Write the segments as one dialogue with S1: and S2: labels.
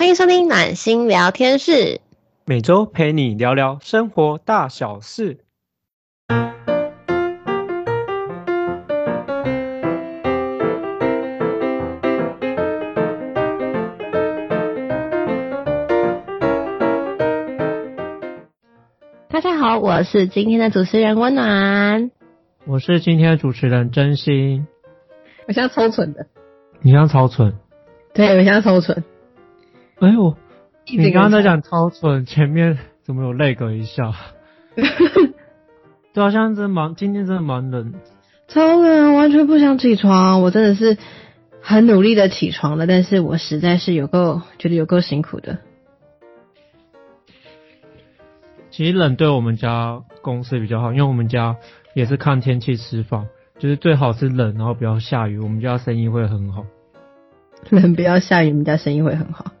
S1: 欢迎收听暖心聊天室，
S2: 每周陪你聊聊生活大小事。
S1: 大家好，我是今天的主持人温暖，
S2: 我是今天的主持人真心。
S1: 我现在超蠢的，
S2: 你刚超蠢？
S1: 对，我现在超蠢。
S2: 哎呦，你刚刚在讲超蠢，前面怎么有那个一下？对啊，现在真蛮，今天真的蛮冷，
S1: 超冷，完全不想起床。我真的是很努力的起床了，但是我实在是有够觉得有够辛苦的。
S2: 其实冷对我们家公司比较好，因为我们家也是看天气吃饭，就是最好是冷，然后不要下雨，我们家生意会很好。
S1: 冷不要下雨，我们家生意会很好。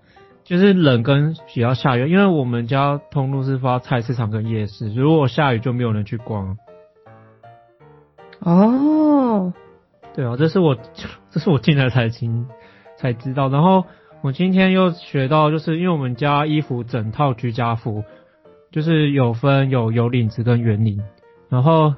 S2: 就是冷跟比较下雨，因为我们家通路是发菜市场跟夜市，如果下雨就没有人去逛。
S1: 哦，
S2: 对啊，这是我 这是我进来才听才知道，然后我今天又学到，就是因为我们家衣服整套居家服，就是有分有有领子跟圆领，然后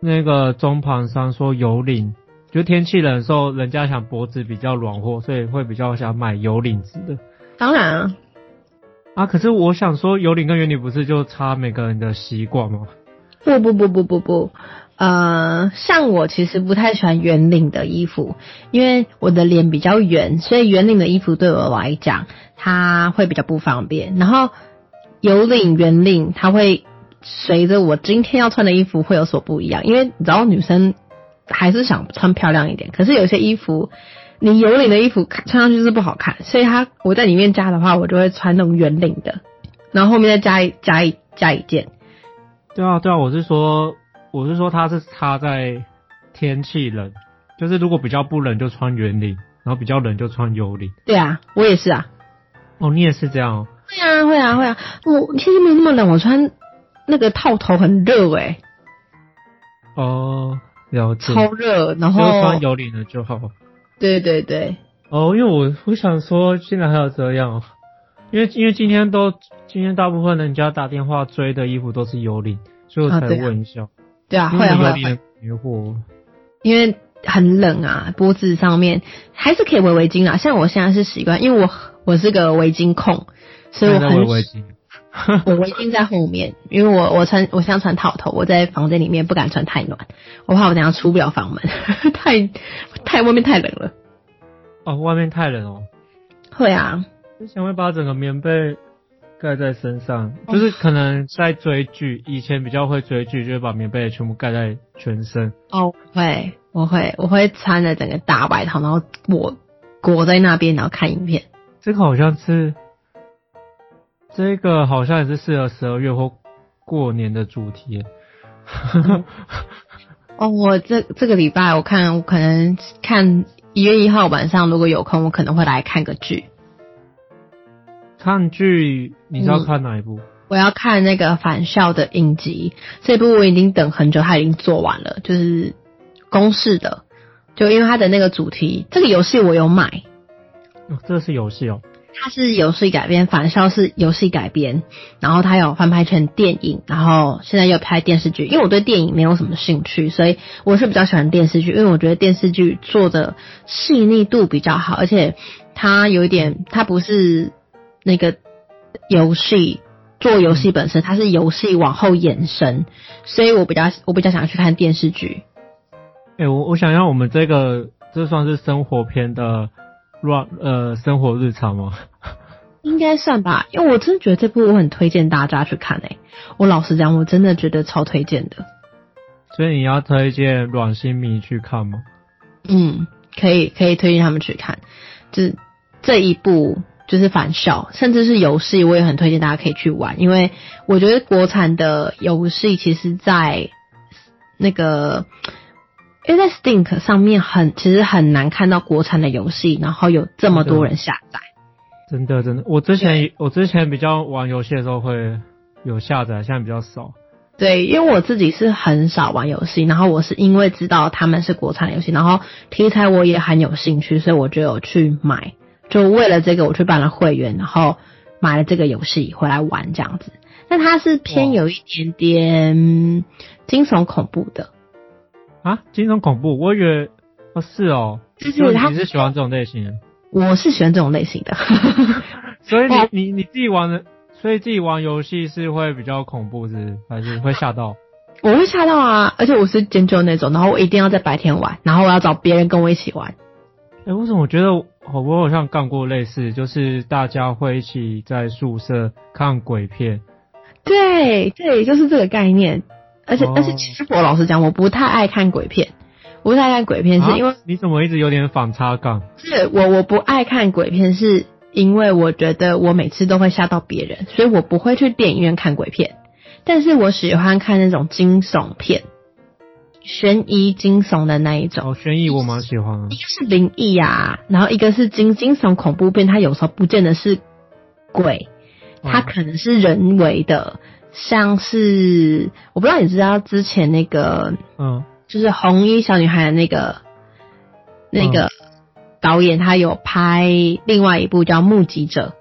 S2: 那个中盘商说有领，就天气冷的时候，人家想脖子比较暖和，所以会比较想买有领子的。
S1: 当然啊，
S2: 啊，可是我想说，有领跟圆领不是就差每个人的习惯吗？
S1: 不不不不不不，呃，像我其实不太喜欢圆领的衣服，因为我的脸比较圆，所以圆领的衣服对我来讲，它会比较不方便。然后有领圆领，它会随着我今天要穿的衣服会有所不一样，因为你知道女生还是想穿漂亮一点，可是有些衣服。你有领的衣服看穿上去是不好看，所以它我在里面加的话，我就会穿那种圆领的，然后后面再加一加一加一件。
S2: 对啊，对啊，我是说，我是说它是插在天气冷，就是如果比较不冷就穿圆领，然后比较冷就穿有领。
S1: 对啊，我也是啊。
S2: 哦，你也是这样哦。
S1: 会啊，会啊，会啊。我天气没有那么冷，我穿那个套头很热哎。
S2: 哦，了解。
S1: 超热，然后
S2: 就穿有领的就好。
S1: 对对对，
S2: 哦，因为我我想说，现在还有这样，因为因为今天都今天大部分人家打电话追的衣服都是有领，所以我才问一下。
S1: 对啊，会啊会啊。因为很冷啊，脖子上面还是可以围围巾啊。像我现在是习惯，因为我我是个围巾控，所以我很
S2: 围巾。
S1: 我围巾在后面，因为我我穿我现在穿套头，我在房间里面不敢穿太暖，我怕我等下出不了房门，太太外面太冷了。
S2: 哦，外面太冷哦。
S1: 会啊。
S2: 之前会把整个棉被盖在身上，就是可能在追剧，以前比较会追剧，就会把棉被全部盖在全身。
S1: 哦，会，我会，我会穿着整个大外套，然后裹裹在那边，然后看影片。
S2: 这个好像是。这个好像也是适合十二月或过年的主题。
S1: 哦，我这这个礼拜我看我可能看一月一号晚上如果有空，我可能会来看个剧。
S2: 看剧，你知道看哪一部？
S1: 我要看那个返校的影集，这部我已经等很久，它已经做完了，就是公式的，就因为它的那个主题，这个游戏我有买。
S2: 哦，这是游戏哦。
S1: 它是游戏改编，反校是游戏改编，然后它有翻拍成电影，然后现在又拍电视剧。因为我对电影没有什么兴趣，所以我是比较喜欢电视剧，因为我觉得电视剧做的细腻度比较好，而且它有一点，它不是那个游戏做游戏本身，它是游戏往后延伸，所以我比较我比较想去看电视剧。
S2: 哎，我我想要我们这个这算是生活片的。乱呃，生活日常吗？
S1: 应该算吧，因为我真的觉得这部我很推荐大家去看诶。我老实讲，我真的觉得超推荐的。
S2: 所以你要推荐阮心迷去看吗？
S1: 嗯，可以，可以推荐他们去看。就是这一部就是返校，甚至是游戏，我也很推荐大家可以去玩，因为我觉得国产的游戏其实，在那个。因为在 Steam 上面很其实很难看到国产的游戏，然后有这么多人下载。
S2: 真的真的，我之前我之前比较玩游戏的时候会有下载，现在比较少。
S1: 对，因为我自己是很少玩游戏，然后我是因为知道他们是国产游戏，然后题材我也很有兴趣，所以我就有去买就为了这个我去办了会员，然后买了这个游戏回来玩这样子。但它是偏有一点点惊悚恐怖的，
S2: 啊，惊悚恐怖，我以为哦是哦，
S1: 就是它
S2: 你是喜欢这种类型的，
S1: 我是喜欢这种类型的。
S2: 所以
S1: 哦
S2: 你你你自己玩的，所以自己玩游戏是会比较恐怖是还是会吓到？
S1: 我会吓到啊，而且我是尖叫那种，然后我一定要在白天玩，然后我要找别人跟我一起玩。
S2: 哎、为什么我觉得我我好像干过类似，就是大家会一起在宿舍看鬼片，
S1: 对对，就是这个概念。而且、
S2: 哦
S1: 而且，其实我老实讲，我不太爱看鬼片，我不太爱看鬼片，是因为、
S2: 啊你怎么一直有点反差感？
S1: 是我我不爱看鬼片，是因为我觉得我每次都会吓到别人，所以我不会去电影院看鬼片。但是我喜欢看那种惊悚片，悬疑惊悚的那一种。
S2: 哦，悬疑我蛮喜欢的
S1: 一。个是灵异啊，然后一个是惊惊悚恐怖片，它有时候不见得是鬼，它
S2: 嗯
S1: 可能是人为的，像是我不知道你知道之前那个
S2: 嗯，
S1: 就是红衣小女孩的那个那个导演，他有拍另外一部叫《目击者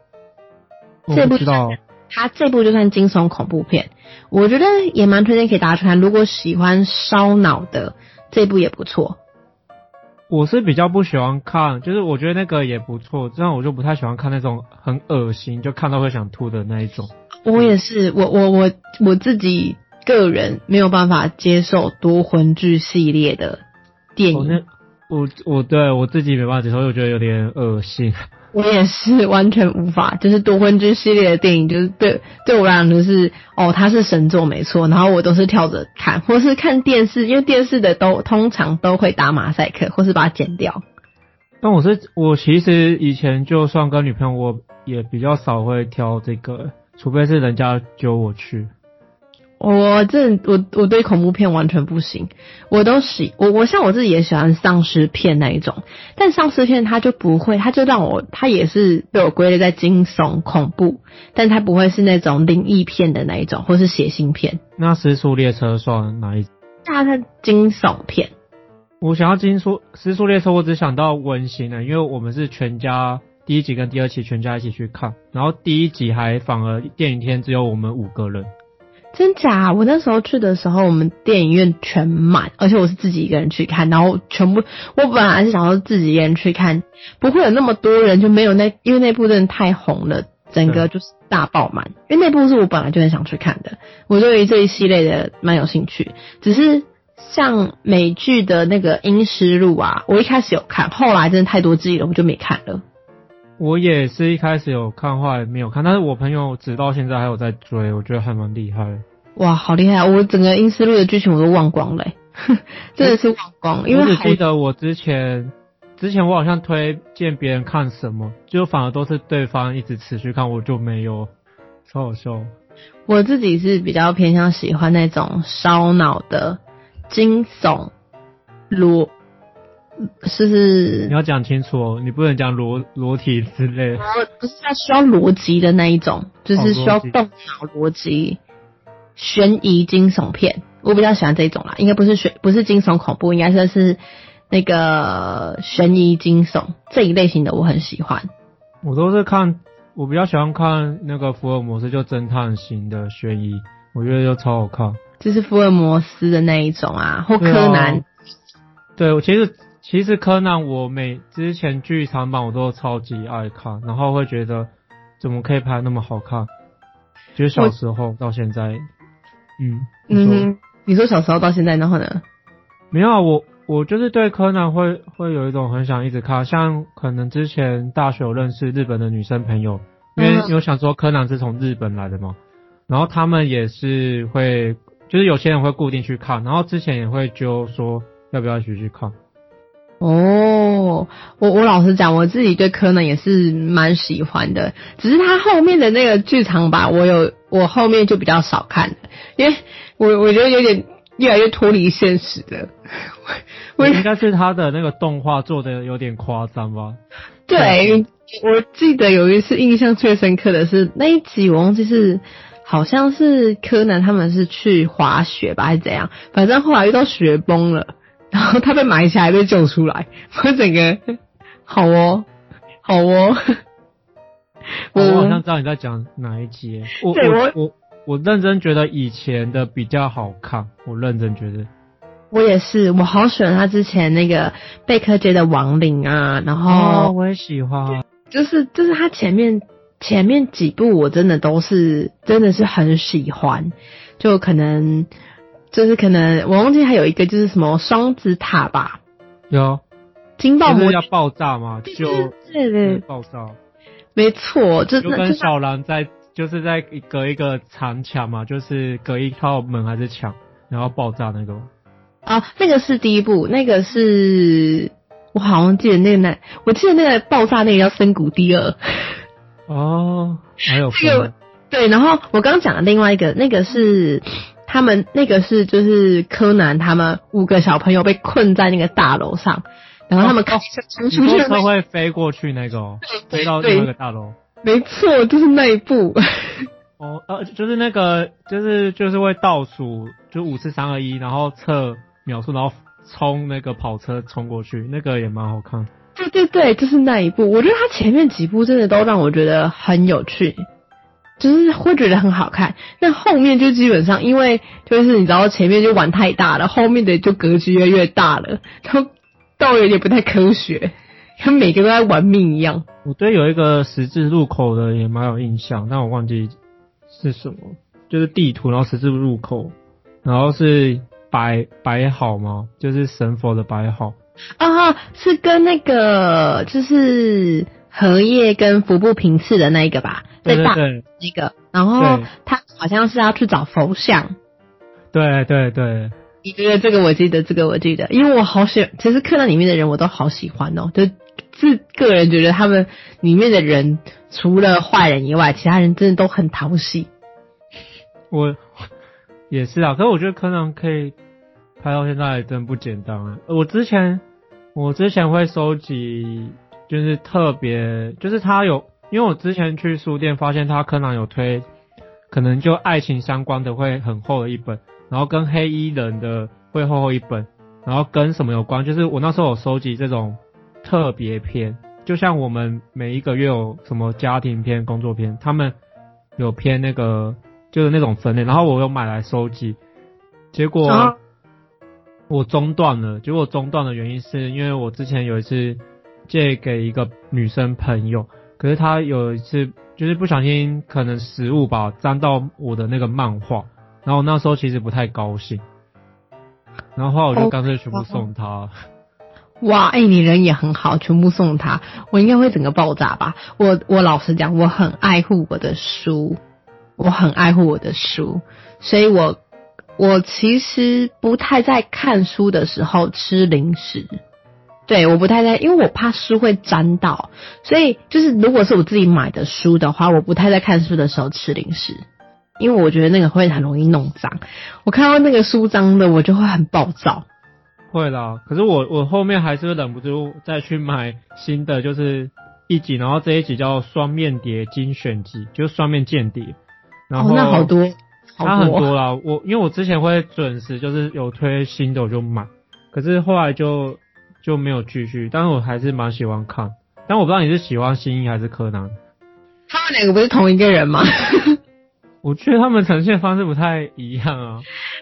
S1: 这部
S2: 知道。》，
S1: 他这部就算惊悚恐怖片，我觉得也蛮推荐给大家去看。如果喜欢烧脑的，这部也不错。
S2: 我是比较不喜欢看，就是我觉得那个也不错，这样我就不太喜欢看那种很恶心，就看到会想吐的那一种。
S1: 我也是，我我我我自己个人没有办法接受多魂剧系列的电
S2: 我、
S1: 影，
S2: 那我我对我自己没办法接受，我觉得有点恶心。
S1: 我也是完全无法。就是多魂剧系列的电影，就是对对我来讲就是哦，它是神作没错，然后我都是跳着看，或是看电视，因为电视的都通常都会打马赛克，或是把它剪掉。
S2: 但我是我其实以前就算跟女朋友，我也比较少会挑这个，除非是人家揪我去。
S1: 我这我我对恐怖片完全不行，我都喜我我像我自己也喜欢丧尸片那一种，但丧尸片它就不会，它就让我它也是被我归类在惊悚恐怖，但它不会是那种灵异片的那一种，或是血腥片，
S2: 那失速列车算哪一？
S1: 那它惊悚片。
S2: 我想要惊说失速列车，我只想到温馨的，因为我们是全家第一集跟第二集全家一起去看，然后第一集还反而电影天只有我们五个人。
S1: 真假？我那时候去的时候，我们电影院全满，而且我是自己一个人去看，然后全部我本来是想要自己一个人去看，不会有那么多人，就没有那因为那部真的太红了，整个就是大爆满。因为那部是我本来就很想去看的，我对于这一系列的蛮有兴趣。只是像美剧的那个《阴尸路》啊，我一开始有看，后来真的太多季了，我就没看了。
S2: 我也是一开始有看，后来没有看，但是我朋友直到现在还有在追，我觉得还蛮厉害的。
S1: 哇，好厉害！我整个《阴尸路》的剧情我都忘光了、欸 真的是忘光，因为好
S2: 我只记得我之前之前我好像推荐别人看什么，就反而都是对方一直持续看，我就没有，超好笑。
S1: 我自己是比较偏向喜欢那种烧脑的惊悚裸，是是
S2: 你要讲清楚哦，你不能讲裸裸体之类的。
S1: 不是它需要逻辑的那一种，就是需要动脑逻辑、悬疑惊悚片。我比较喜欢这种啦，应该不是悬，不是惊悚恐怖，应该说是那个悬疑惊悚这一类型的，我很喜欢。
S2: 我都是看，我比较喜欢看那个福尔摩斯，就侦探型的悬疑，我觉得就超好看。
S1: 就是福尔摩斯的那一种啊，或柯南。
S2: 对，我其实其实柯南我每之前剧场版我都超级爱看，然后会觉得怎么可以拍那么好看，就是小时候到现在，嗯，你说
S1: 嗯，你说小时候到现在，然后呢？
S2: 没有啊，我我就是对柯南会会有一种很想一直看，像可能之前大学有认识日本的女生朋友，因为
S1: 嗯
S2: 有想说柯南是从日本来的嘛，然后他们也是会，就是有些人会固定去看，然后之前也会就说要不要一起去看。
S1: 哦，我我老实讲，我自己对柯南也是蛮喜欢的，只是他后面的那个剧场版，我有我后面就比较少看了，因为我我觉得有点越来越脱离现实了。我
S2: 应该是他的那个动画做的有点夸张吧？
S1: 对，我记得有一次印象最深刻的是那一集，我忘记是好像是柯南他们是去滑雪吧，还是怎样？反正后来遇到雪崩了，然后他被埋起来被救出来，我整个好哦，好哦。
S2: 我好像知道你在讲哪一集。我我我我认真觉得以前的比较好看，我认真觉得。
S1: 我也是，我好喜欢他之前那个贝克街的亡灵啊，然后
S2: 我也喜欢，
S1: 就是就是他前面前面几部我真的都是真的是很喜欢，就可能就是可能我忘记还有一个就是什么双子塔吧，
S2: 有
S1: 金爆魔
S2: 要爆炸吗？就
S1: 对对
S2: 爆炸，
S1: 没错，就
S2: 跟小兰在就是在隔一个长墙嘛，就是隔一套门还是墙，然后爆炸那个。
S1: 啊，那个是第一部，那个是我好像记得那个那，我记得那个爆炸那个叫《深谷第二》。
S2: 哦，还有
S1: 这个对，然后我刚讲的另外一个，那个是他们那个是就是柯南他们五个小朋友被困在那个大楼上，然后他们开车出去，
S2: 车会飞过去那个，飞到另一个大楼。
S1: 没错，就是那一部。
S2: 哦，呃，就是那个，就是就是会倒数，就五四三二一，然后测。秒数，然后冲那个跑车冲过去，那个也蛮好看。
S1: 对对对，就是那一部。我觉得他前面几部真的都让我觉得很有趣，就是会觉得很好看。那后面就基本上，因为就是你知道前面就玩太大了，后面的就格局越来越大了，都倒有点不太科学，跟每个都在玩命一样。
S2: 我对有一个十字路口的也蛮有印象，但我忘记是什么，就是地图，然后十字路口，然后是。摆摆好吗？就是神佛的摆好
S1: 啊，是跟那个就是荷叶跟服部平次的那一个吧，
S2: 在大
S1: 那个，然后他好像是要去找佛像。
S2: 对对对，
S1: 你觉得这个我记得，这个我记得，因为我好喜，其实看到里面的人我都好喜欢哦，就是个人觉得他们里面的人除了坏人以外，其他人真的都很讨喜。
S2: 我。也是啊，可是我觉得柯南可以拍到现在真不简单啊！我之前我之前会收集，就是特别就是他有，因为我之前去书店发现他柯南有推，可能就爱情相关的会很厚的一本，然后跟黑衣人的会厚厚一本，然后跟什么有关，就是我那时候有收集这种特别篇，就像我们每一个月有什么家庭篇、工作篇，他们有篇那个。就是那种分类，然后我又买来收集，结果我中断了。结果中断的原因是因为我之前有一次借给一个女生朋友，可是他有一次就是不小心可能食物吧沾到我的那个漫画，然后那时候其实不太高兴，然后后来我就干脆全部送他。
S1: 哇，哎，你人也很好，全部送他，我应该会整个爆炸吧？我我老实讲，我很爱护我的书。我很爱护我的书，所以我我其实不太在看书的时候吃零食。对，我不太在，因为我怕书会沾到，所以就是如果是我自己买的书的话，我不太在看书的时候吃零食，因为我觉得那个会很容易弄脏。我看到那个书脏的，我就会很暴躁。
S2: 会啦，可是我我后面还是忍不住再去买新的，就是一集，然后这一集叫双面谍精选集，就是双面间谍。然后
S1: 那好多，
S2: 差很多啦。我因为我之前会准时，就是有推新的我就买，可是后来就就没有继续。但是我还是蛮喜欢看。但我不知道你是喜欢新一还是柯南。
S1: 他们两个不是同一个人吗？
S2: 我觉得他们呈现方式不太一样啊。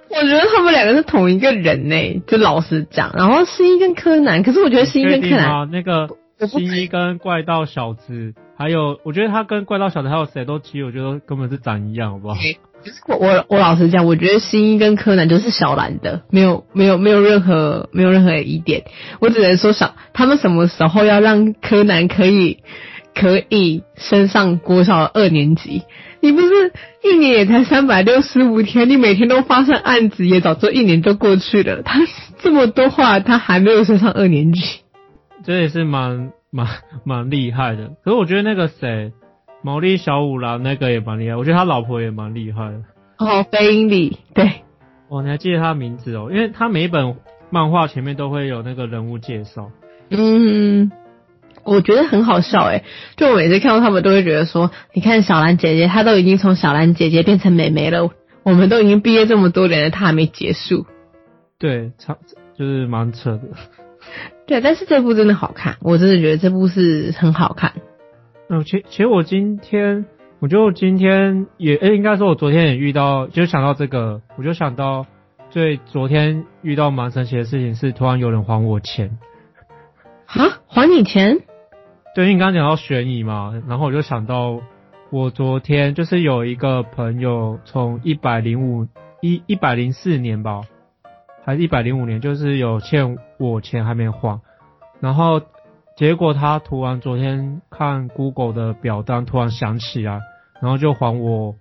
S1: 我觉得他们两个是同一个人呢，就老实讲。然后新一跟柯南，可是我觉得新一跟柯南
S2: 那个新一跟怪盗小子。还有，我觉得他跟怪盗小子还有谁都其实我觉得根本是长一样，好不好？
S1: 我我我老实讲，我觉得新一跟柯南就是小兰的，没有没有没有任何没有任何疑点。我只能说想他们什么时候要让柯南可以可以升上国小二年级？你不是一年也才三百六十五天，你每天都发生案子，也早就一年就过去了。他这么多话，他还没有升上二年级，
S2: 这也是蛮。蛮蛮厉害的，可是我觉得那个谁，毛利小五郎那个也蛮厉害，我觉得他老婆也蛮厉害的。
S1: 哦，飞鹰里，对。
S2: 哦，你还记得他名字哦？因为他每一本漫画前面都会有那个人物介绍。
S1: 嗯，我觉得很好笑诶，就我每次看到他们都会觉得说，你看小兰姐姐，她都已经从小兰姐姐变成美眉了，我们都已经毕业这么多年了，她还没结束。
S2: 对，差就是蛮扯的。
S1: 对，但是这部真的好看，我真的觉得这部是很好看。
S2: 嗯，其其实我今天，我就今天也，诶、应该说我昨天也遇到，就想到这个，我就想到，最昨天遇到蛮神奇的事情是，突然有人还我钱。
S1: 啊，还你钱？
S2: 对，你刚刚讲到悬疑嘛，然后我就想到，我昨天就是有一个朋友从一百零五一一百零四年吧，还是一百零五年，就是有欠我钱还没还，然后结果他突然昨天看 Google 的表单，突然想起来，然后就还我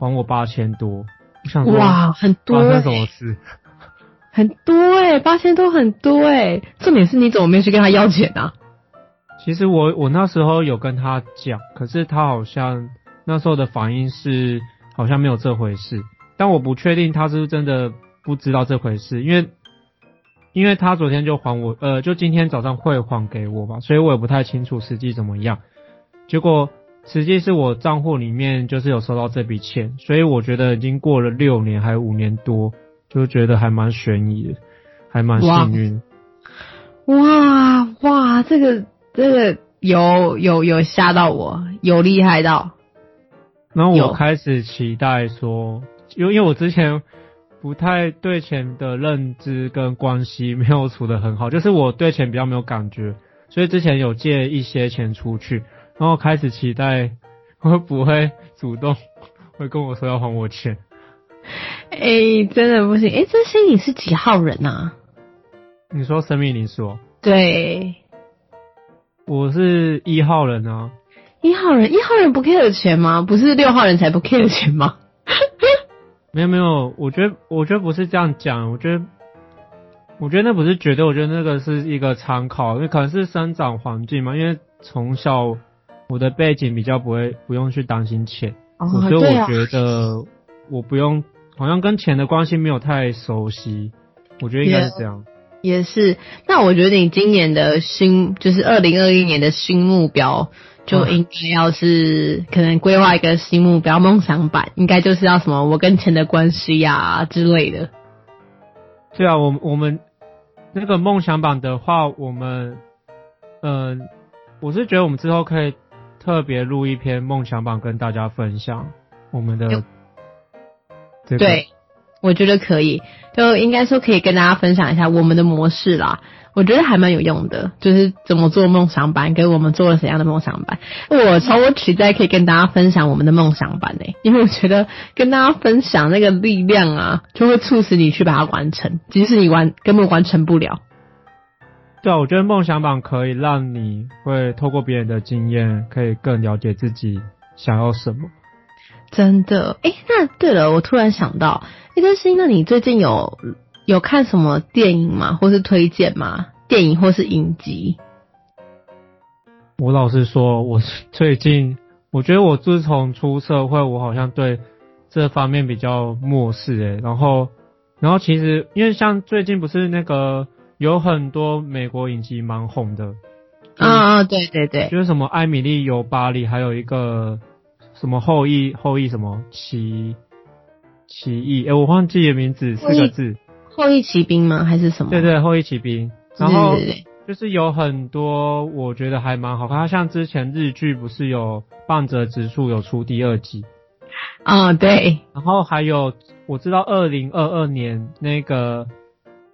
S2: 还我八千多，我想说
S1: 哇，很多、欸，
S2: 发生什么事？
S1: 很多哎、八千多很多哎、重点是你怎么没有去跟他要钱啊？
S2: 其实我我那时候有跟他讲，可是他好像那时候的反应是好像没有这回事，但我不确定他是不是真的不知道这回事，因为因为他昨天就还我，呃，就今天早上会还给我吧，所以我也不太清楚实际怎么样。结果实际是我账户里面就是有收到这笔钱，所以我觉得已经过了六年还有五年多，就觉得还蛮悬疑的，还蛮幸运。
S1: 哇哇，这个这个有有有吓到我，有厉害到。
S2: 然后我开始期待说，因为因为我之前不太对钱的认知跟关系没有处得很好，就是我对钱比较没有感觉，所以之前有借一些钱出去，然后开始期待会不会主动会跟我说要还我钱。
S1: 哎、真的不行！哎、这些你是几号人啊？
S2: 你说生命灵数，
S1: 对，
S2: 我是一号人啊，
S1: 一号人，一号人不 care 钱吗？不是六号人才不 care 钱吗？
S2: 没有没有，我觉得我觉得不是这样讲，我觉得我觉得那不是绝对，我觉得那个是一个参考，因为可能是生长环境嘛，因为从小我的背景比较不会不用去担心钱，
S1: 哦
S2: 所以我觉得我不用好像跟钱的关系没有太熟悉，我觉得应该是这样。
S1: 也是。那我觉得你今年的新，就是二零二一年的新目标，就
S2: 嗯
S1: 应该要是可能规划一个新目标梦想版，应该就是要什么我跟钱的关系呀、之类的。
S2: 对啊，我我们那个梦想版的话，我们嗯、我是觉得我们之后可以特别录一篇梦想版跟大家分享我们的
S1: 有
S2: 这个
S1: 对，我觉得可以，就应该说可以跟大家分享一下我们的模式啦。我觉得还蛮有用的，就是怎么做梦想版，跟我们做了怎样的梦想版。我超期待可以跟大家分享我们的梦想版诶、因为我觉得跟大家分享那个力量啊，就会促使你去把它完成，即使你完根本完成不了。
S2: 对啊，我觉得梦想版可以让你会透过别人的经验，可以更了解自己想要什么。
S1: 真的，哎、那对了，我突然想到，诶，但是那你最近有有看什么电影吗？或是推荐吗？电影或是影集？
S2: 我老实说，我最近我觉得我自从出社会，我好像对这方面比较漠视诶、然后，然后其实因为像最近不是那个有很多美国影集蛮红的，
S1: 啊啊，对对对，
S2: 就是什么艾米丽游巴黎，还有一个什么后羿后羿什么奇奇异，诶、我忘记了名字，四个字，
S1: 后羿骑兵吗？还是什么？
S2: 对对，后羿骑兵，然后就是有很多我觉得还蛮好看，它像之前日剧不是有半泽直树有出第二季，
S1: 啊，对，
S2: 然后还有我知道二零二二年那个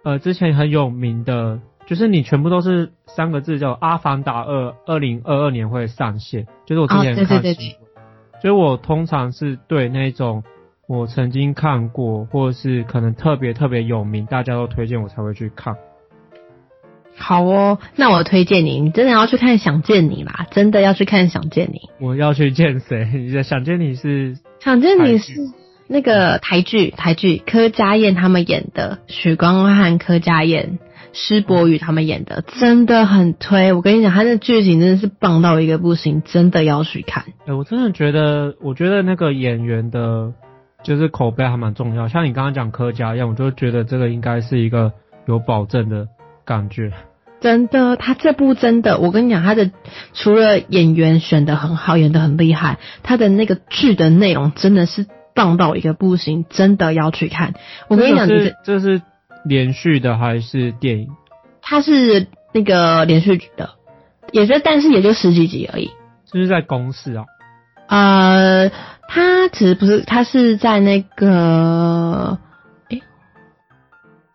S2: 呃之前很有名的，就是你全部都是三个字叫《阿凡达二》，二零二二年会上线，就是我之前
S1: 哦对对对
S2: 看新闻，所以我通常是对那种我曾经看过或者是可能特别特别有名，大家都推荐我才会去看。
S1: 好哦，那我推荐你，你真的要去看《想见你》啦，真的要去看《想见你》。
S2: 我要去见谁？你的想见你是
S1: 想见你是那个台剧，台剧柯佳燕他们演的，许光汉、柯佳燕、施柏宇他们演的，真的很推。我跟你讲，他的剧情真的是棒到一个不行，真的要去看。
S2: 哎、我真的觉得，我觉得那个演员的，就是口碑还蛮重要。像你刚刚讲柯佳燕，我就觉得这个应该是一个有保证的感觉。
S1: 真的，他这部真的，我跟你讲，他的除了演员选的很好，演的很厉害，他的那个剧的内容真的是棒到一个不行，真的要去看。我跟你讲，你这
S2: 这是连续的还是电影？
S1: 它是那个连续剧的，也是，但是也就十几集而已。
S2: 就是在公示啊。
S1: 呃，他其实不是，他是在那个，诶、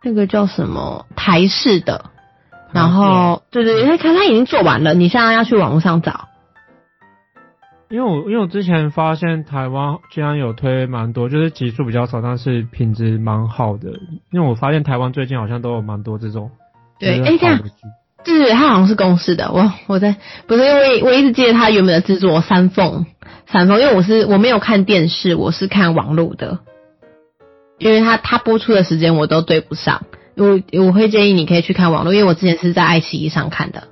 S1: 那个叫什么台式的。然后，对对对，他他已经做完了，你现在要去网络上找。
S2: 因为我因为我之前发现台湾居然有推蛮多，就是集数比较少，但是品质蛮好的。因为我发现台湾最近好像都有蛮多这种
S1: 对，
S2: 就是
S1: 哎，这样
S2: 好的剧
S1: 对，他好像是公司的，我我在不是因为我一直记得他原本的制作三凤三凤，因为我是我没有看电视，我是看网络的，因为他他播出的时间我都对不上，我我会建议你可以去看网络，因为我之前是在爱奇艺上看的。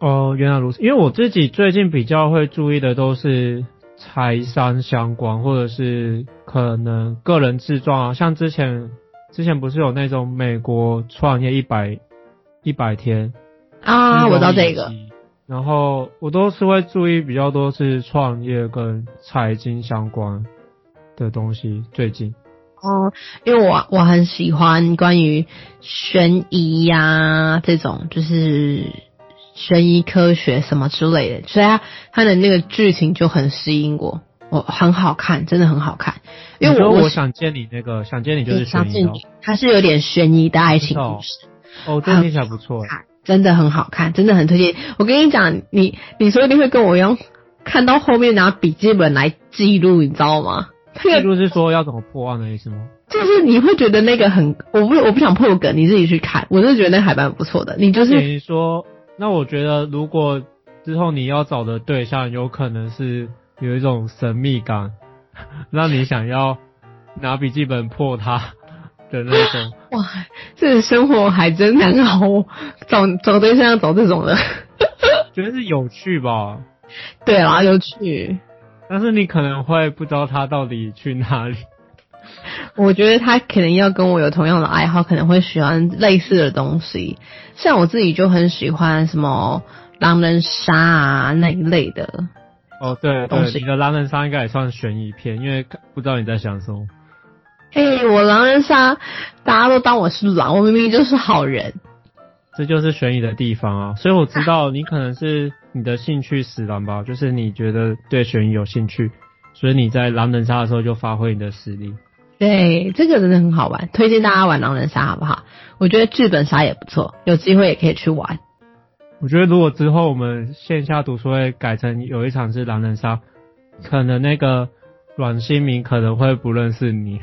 S2: 哦，原来如此。因为我自己最近比较会注意的都是财商相关，或者是可能个人自传啊，像之前之前不是有那种美国创业一百一百天
S1: 啊，我知道这个。
S2: 然后我都是会注意比较多是创业跟财经相关的东西。最近
S1: 哦，因为我我很喜欢关于悬疑呀、这种，就是悬疑科学什么之类的，所以它它的那个剧情就很吸引我，我很好看，真的很好看。因为我
S2: 我想见你那个想见你就是悬疑的
S1: 相信你，它是有点悬疑的爱情故事，
S2: 哦，这听起来不错
S1: 真的很好看，真的很推荐。我跟你讲，你你说一定会跟我一样，看到后面拿笔记本来记录，你知道吗？那个
S2: 记录是说要怎么破案的意思吗？
S1: 就是你会觉得那个很，我不我不想破梗，你自己去看，我是觉得那还蛮不错的。你就
S2: 等
S1: 是
S2: 于说，那我觉得如果之后你要找的对象有可能是有一种神秘感，让你想要拿笔记本破它的那种。
S1: 哇，这个生活还真难熬哦，找找对象要找这种的。
S2: 觉得是有趣吧，
S1: 对啊，有趣。
S2: 但是你可能会不知道他到底去哪里。
S1: 我觉得他可能要跟我有同样的爱好，可能会喜欢类似的东西。像我自己就很喜欢什么狼人杀啊那一类的。
S2: 哦，对
S1: 东西
S2: 对，你的狼人杀应该也算悬疑片，因为不知道你在想什么。
S1: 嘿，我狼人杀，大家都当我是狼，我明明就是好人。
S2: 这就是悬疑的地方啊，所以我知道你可能是你的兴趣使然吧，就是你觉得对悬疑有兴趣，所以你在狼人杀的时候就发挥你的实力。
S1: 对，这个真的很好玩，推荐大家玩狼人杀好不好？我觉得剧本杀也不错，有机会也可以去玩。
S2: 我觉得如果之后我们线下读书会改成有一场是狼人杀，可能那个阮新明可能会不认识你，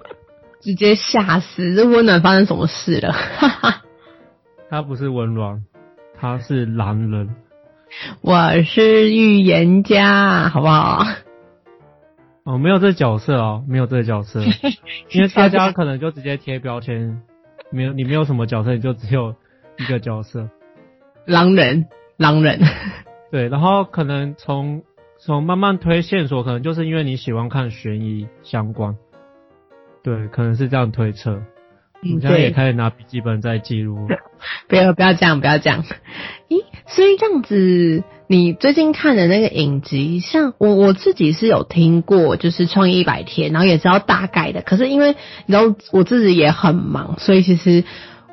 S1: 直接吓死！这温暖发生什么事了？哈哈，
S2: 他不是温暖，他是狼人。
S1: 我是预言家，好不好？
S2: 哦，没有这角色哦，没有这个角色，因为大家可能就直接贴标签，没有你没有什么角色，你就只有一个角色。
S1: 狼人，狼人，
S2: 对，然后可能从从慢慢推线索，可能就是因为你喜欢看悬疑相关，对，可能是这样推测。
S1: 嗯
S2: 我现在也
S1: 对，
S2: 开始拿笔记本在记录。
S1: 不要不要这样，不要这样。咦，所以这样子，你最近看的那个影集，像我我自己是有听过，就是创业一百天，然后也知道大概的。可是因为你知道我自己也很忙，所以其实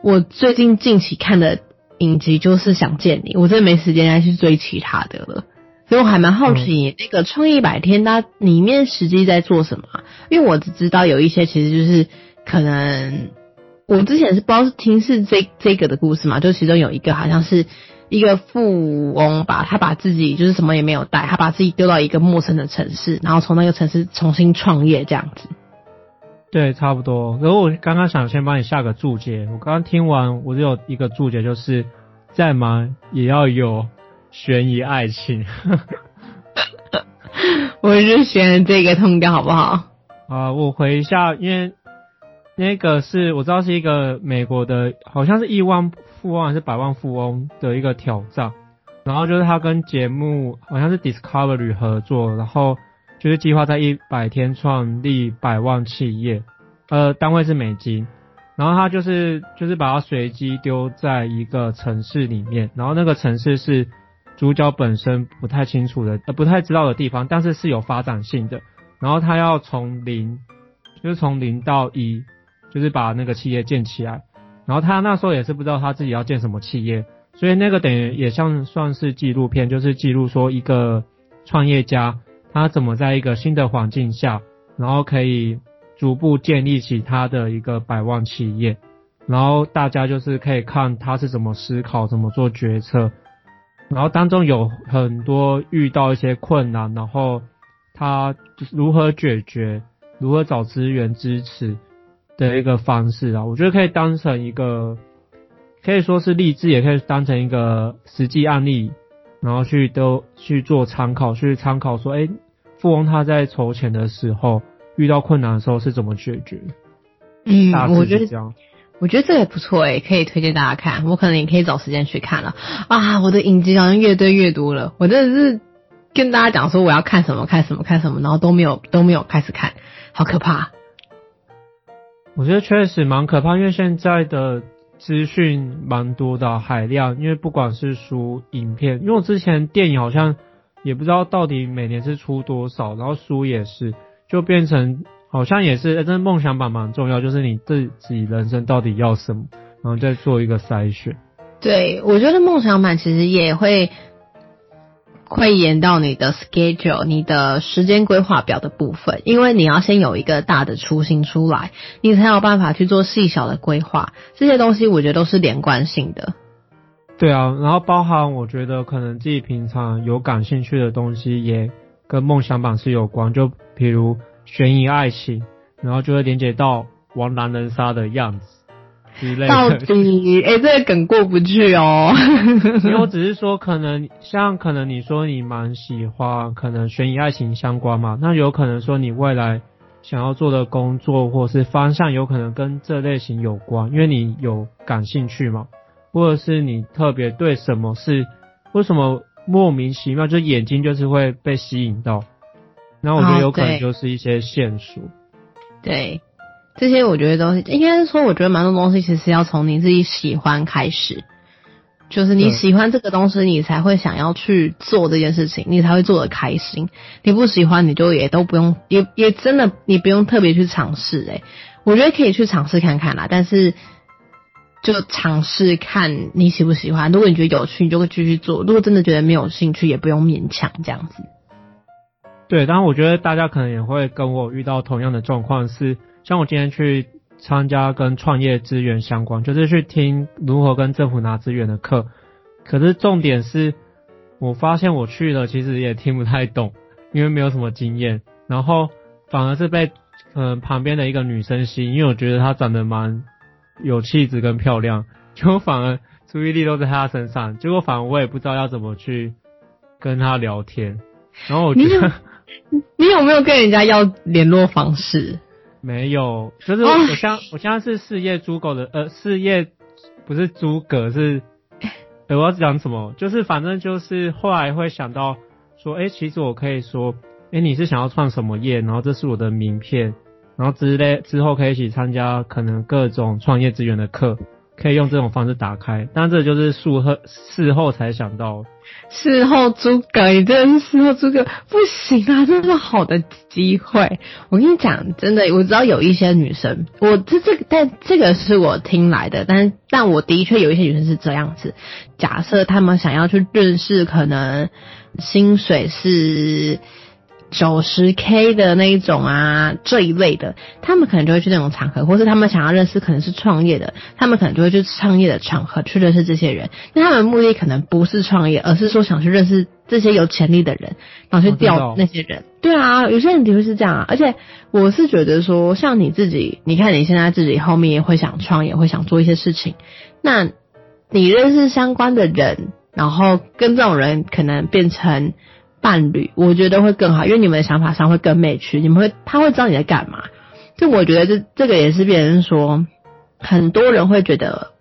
S1: 我最近近期看的影集就是想见你，我真的没时间再去追其他的了。所以我还蛮好奇，那个创业一百天它里面实际在做什么啊、因为我只知道有一些其实就是可能我之前是不知道是听是这这个的故事嘛，就其中有一个好像是一个富翁吧，他把自己就是什么也没有带，他把自己丢到一个陌生的城市，然后从那个城市重新创业这样子。
S2: 对，差不多。然后我刚刚想先帮你下个注解，我刚刚听完，我就有一个注解，就是再忙也要有悬疑爱情。
S1: 我是选这个通调好不好？
S2: 啊，我回一下，因为那个是我知道是一个美国的，好像是亿万富翁还是百万富翁的一个挑战，然后就是他跟节目好像是 Discovery 合作，然后就是计划在一百天创立百万企业，呃，单位是美金，然后他就是就是把它随机丢在一个城市里面，然后那个城市是主角本身不太清楚的，呃，不太知道的地方，但是是有发展性的。然后他要从零，就是从零到一，就是把那个企业建起来。然后他那时候也是不知道他自己要建什么企业，所以那个等于也像算是纪录片，就是记录说一个创业家他怎么在一个新的环境下，然后可以逐步建立起他的一个百万企业，然后大家就是可以看他是怎么思考、怎么做决策，然后当中有很多遇到一些困难，然后他如何解决，如何找资源支持。的一个方式啊，我觉得可以当成一个，可以说是励志，也可以当成一个实际案例，然后去都去做参考，去参考说，哎，富翁他在筹钱的时候遇到困难的时候是怎么解决？
S1: 嗯，我觉得这样，我觉得这也不错哎，可以推荐大家看，我可能也可以找时间去看了啊。我的影集好像越堆越多了，我真的是跟大家讲说我要看什么看什么看什么，然后都没有都没有开始看，好可怕。
S2: 我觉得确实蛮可怕，因为现在的资讯蛮多的海量，因为不管是书、影片，因为我之前电影好像也不知道到底每年是出多少，然后书也是，就变成好像也是，真梦想版蛮重要，就是你自己人生到底要什么，然后再做一个筛选。
S1: 对，我觉得梦想版其实也会。会延到你的 schedule，你的时间规划表的部分，因为你要先有一个大的雏形出来，你才有办法去做细小的规划。这些东西我觉得都是连贯性的。
S2: 对啊，然后包含我觉得可能自己平常有感兴趣的东西，也跟梦想版是有关。就比如悬疑爱情，然后就会连接到玩狼人杀的样子之类。
S1: 到底，哎，这个梗过不去哦。
S2: 因为我只是说，可能像可能你说你蛮喜欢可能悬疑爱情相关嘛，那有可能说你未来想要做的工作或是方向有可能跟这类型有关，因为你有感兴趣嘛，或者是你特别对什么是为什么莫名其妙就眼睛就是会被吸引到，那我觉得有可能就是一些线索。
S1: 对。这些我觉得都是，应该是说，我觉得蛮多东西其实要从你自己喜欢开始，就是你喜欢这个东西，你才会想要去做这件事情，你才会做的开心。你不喜欢，你就也都不用，也也真的你不用特别去尝试。诶，我觉得可以去尝试看看啦，但是就尝试看你喜不喜欢。如果你觉得有趣，你就会继续做；如果真的觉得没有兴趣，也不用勉强这样子。
S2: 对，当然我觉得大家可能也会跟我遇到同样的状况是。像我今天去参加跟创业资源相关，就是去听如何跟政府拿资源的课。可是重点是，我发现我去了其实也听不太懂，因为没有什么经验。然后反而是被嗯旁边的一个女生吸引，因为我觉得她长得蛮有气质跟漂亮，就反而注意力都在她身上。结果反而我也不知道要怎么去跟她聊天。然后我觉得，
S1: 你有没有跟人家要联络方式？
S2: 没有，就是我现我现在是事业猪狗的，呃，事业不是诸葛是，我要讲什么？就是反正就是后来会想到说，哎，其实我可以说，哎，你是想要创什么业？然后这是我的名片，然后之类之后可以一起参加可能各种创业资源的课。可以用这种方式打开，但这就是事后事后才想到。
S1: 事后诸葛，你真是事后诸葛，不行啊！这是好的机会。我跟你讲，真的，我知道有一些女生，我这这个，但这个是我听来的，但但我的确有一些女生是这样子。假设他们想要去认识，可能薪水是。九十 K 的那一种啊，这一类的，他们可能就会去那种场合，或是他们想要认识可能是创业的，他们可能就会去创业的场合去认识这些人。那他们目的可能不是创业，而是说想去认识这些有潜力的人，然后去钓那些人。对啊，有些人的确是这样啊。而且我是觉得说，像你自己，你看你现在自己后面也会想创业，会想做一些事情，那你认识相关的人，然后跟这种人可能变成。伴侣，我觉得会更好，因为你们的想法上会更美趣，你们会他会知道你在干嘛。就我觉得这这个也是别人说，很多人会觉得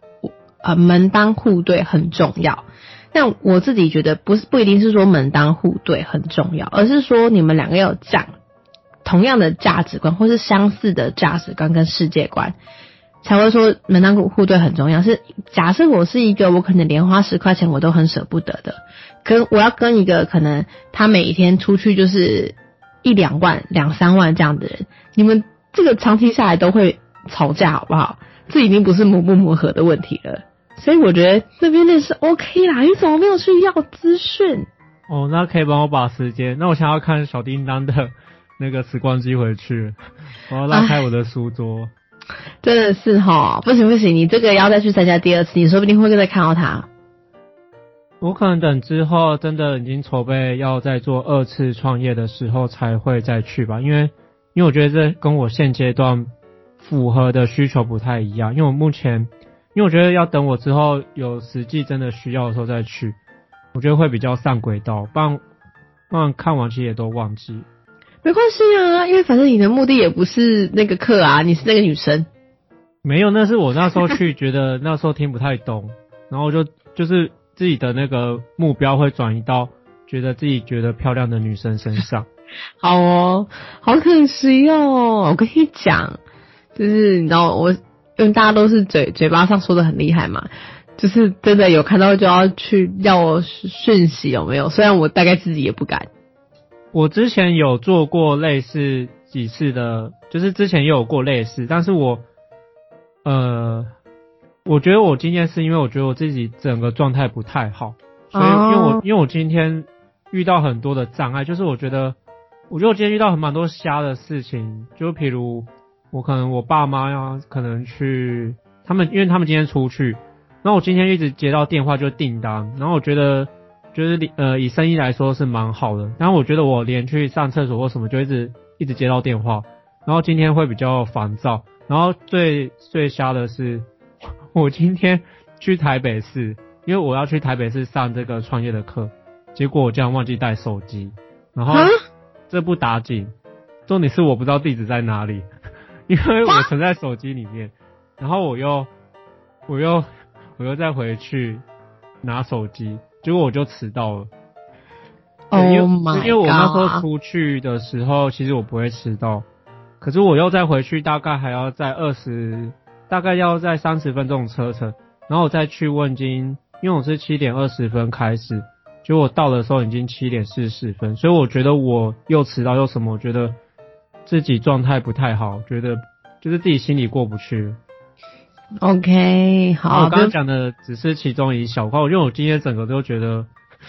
S1: 呃门当户对很重要，但我自己觉得不是不一定是说门当户对很重要，而是说你们两个有讲同样的价值观，或是相似的价值观跟世界观。才会说门当户对很重要。是假设我是一个我可能连花十块钱我都很舍不得的，跟我要跟一个可能他每一天出去就是一两万、两三万这样的人，你们这个长期下来都会吵架，好不好？这已经不是磨不磨合的问题了。所以我觉得那边那是 OK 啦，你怎么没有去要资讯？
S2: 哦，那可以帮我把时间，那我想要看小叮当的那个时光机回去，我要拉开我的书桌。
S1: 真的是哈，不行不行，你这个要再去参加第二次，你说不定会再看到他。
S2: 我可能等之后真的已经筹备要再做二次创业的时候才会再去吧，因为因为我觉得这跟我现阶段符合的需求不太一样，因为我目前因为我觉得要等我之后有实际真的需要的时候再去，我觉得会比较上轨道，不然不然看完其实也都忘记。
S1: 没关系啊，因为反正你的目的也不是那个课啊，你是那个女生。
S2: 没有，那是我那时候去觉得那时候听不太懂，然后就就是自己的那个目标会转移到觉得自己觉得漂亮的女生身上。
S1: 好哦，好可惜哦。我跟你讲，就是你知道我，因为大家都是嘴嘴巴上说的很厉害嘛，就是真的有看到就要去要我讯息有没有？虽然我大概自己也不敢。
S2: 我之前有做过类似几次的，就是之前也有过类似，但是我，呃，我觉得我今天是因为我觉得我自己整个状态不太好，所以因为我因为我今天遇到很多的障碍，就是我觉得，我觉得我今天遇到很蛮多瞎的事情，就譬如我可能我爸妈要可能去，他们因为他们今天出去，然后我今天一直接到电话就订单，然后我觉得。就是呃，以生意来说是蛮好的，然后我觉得我连去上厕所或什么就一直一直接到电话，然后今天会比较烦躁，然后最最瞎的是，我今天去台北市，因为我要去台北市上这个创业的课，结果我竟然忘记带手机，然后这不打紧，重点是我不知道地址在哪里，因为我存在手机里面，然后我又我又我又再回去拿手机。结果我就迟到了。
S1: 哦，因为
S2: 因为我那时候出去的时候，其实我不会迟到，可是我又再回去，大概还要在二十，大概要在三十分钟车程，然后我再去问津，因为我是七点二十分开始，结果我到的时候已经七点四十分，所以我觉得我又迟到又什么，我觉得自己状态不太好，觉得就是自己心里过不去。
S1: OK，好。
S2: 我刚刚讲的只是其中一小块，因为我今天整个都觉得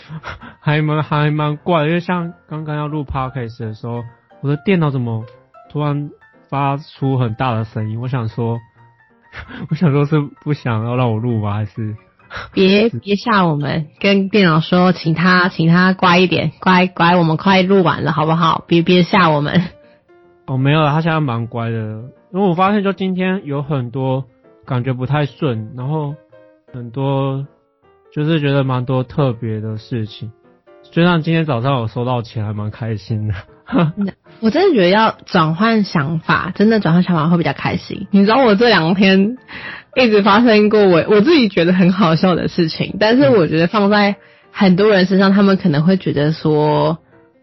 S2: 还蛮还蛮怪，因为像刚刚要录 Podcast 的时候，我的电脑怎么突然发出很大的声音？我想说，我想说是不想要让我录吗？还是
S1: 别别吓我们，跟电脑说，请他请他乖一点，乖乖，我们快录完了，好不好？别别吓我们。
S2: 哦，没有了，他现在蛮乖的，因为我发现就今天有很多。感觉不太顺，然后很多就是觉得蛮多特别的事情，就像今天早上我收到钱，还蛮开心的。
S1: 我真的觉得要转换想法，真的转换想法会比较开心。你知道我这两天一直发生过我我自己觉得很好笑的事情，但是我觉得放在很多人身上，他们可能会觉得说，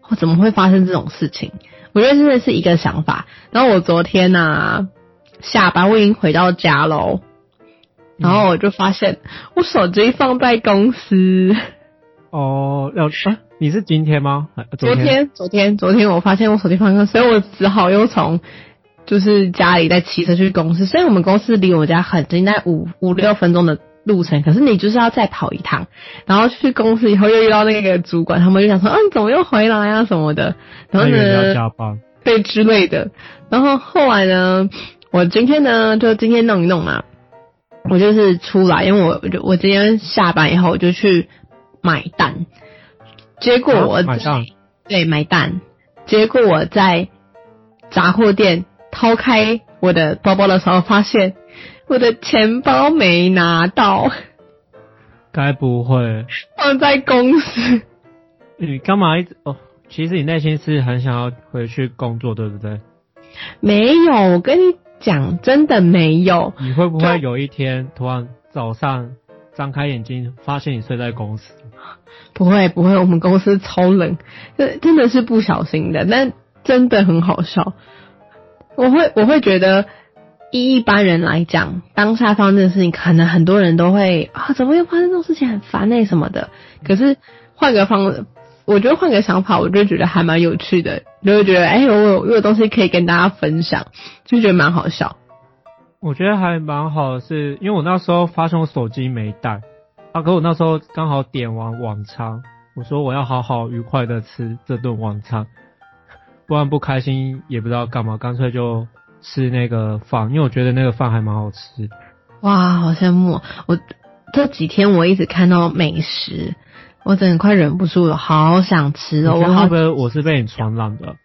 S1: 我怎么会发生这种事情？我觉得真的是一个想法。然后我昨天呢。下班我已经回到家喽，然后我就发现我手机放在公司。
S2: 哦，要啊？你是今天吗？
S1: 昨天，昨天，昨天我发现我手机放公司，所以我只好又从就是家里再骑车去公司。虽然我们公司离我家很近，在五五六分钟的路程，可是你就是要再跑一趟。然后去公司以后又遇到那个主管，他们就想说，嗯，怎么又回来啊什么的。然后
S2: 呢？加班。
S1: 对之类的。然后后来呢？我今天呢，就今天弄一弄嘛，我就是出来，因为我就我今天下班以后我就去买蛋，结果我
S2: 买蛋，
S1: 对买蛋，结果我在杂货店掏开我的包包的时候，发现我的钱包没拿到，
S2: 该不会
S1: 放在公司？
S2: 你干嘛一直哦？其实你内心是很想要回去工作，对不对？
S1: 没有，我跟你。讲真的没有，
S2: 你会不会有一天突然早上张开眼睛，发现你睡在公司？
S1: 不会不会，我们公司超冷，这真的是不小心的，但真的很好笑。我会我会觉得，一一般人来讲，当下发生这件事情，可能很多人都会啊，怎么又发生这种事情，很烦那什么的。可是换个方。我觉得换个想法，我就觉得还蛮有趣的，就会觉得哎，我有我有东西可以跟大家分享，就觉得蛮好笑。
S2: 我觉得还蛮好的是，因为我那时候发现我手机没带，啊，可我那时候刚好点完晚餐，我说我要好好愉快的吃这顿晚餐，不然不开心也不知道干嘛，干脆就吃那个饭，因为我觉得那个饭还蛮好吃。
S1: 哇，好羡慕哦！我这几天我一直看到美食，我真的快忍不住了，好想吃哦！我好
S2: 我会不会我是被你传染的？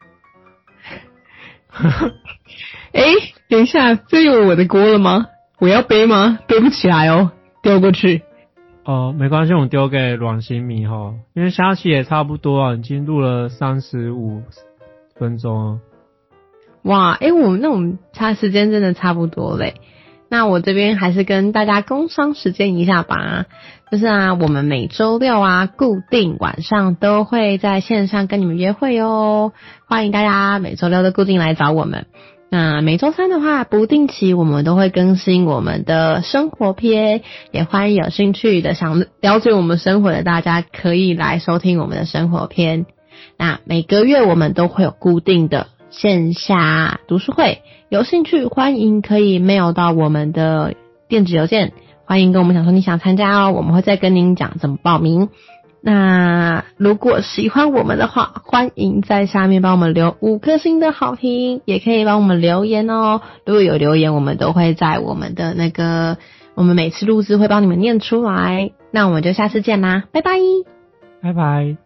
S1: 哎、等一下，这有我的锅了吗？我要背吗？背不起来哦，丢过去。
S2: 哦，没关系，我丢给阮新米哈，因为下期也差不多啊，已经录了三十五分钟了。
S1: 哇，哎、我们那我们差时间真的差不多嘞。那我这边还是跟大家工商时间一下吧，就是啊，我们每周六啊，固定晚上都会在线上跟你们约会哦，欢迎大家每周六都固定来找我们。那每周三的话，不定期我们都会更新我们的生活篇，也欢迎有兴趣的想了解我们生活的大家可以来收听我们的生活篇。那每个月我们都会有固定的线下读书会，有兴趣欢迎可以 mail 到我们的电子邮件，欢迎跟我们讲说你想参加哦，我们会再跟您讲怎么报名。那如果喜欢我们的话，欢迎在下面帮我们留五颗星的好评，也可以帮我们留言哦。如果有留言，我们都会在我们的那个，我们每次录制会帮你们念出来。那我们就下次见啦，拜拜。
S2: 拜拜。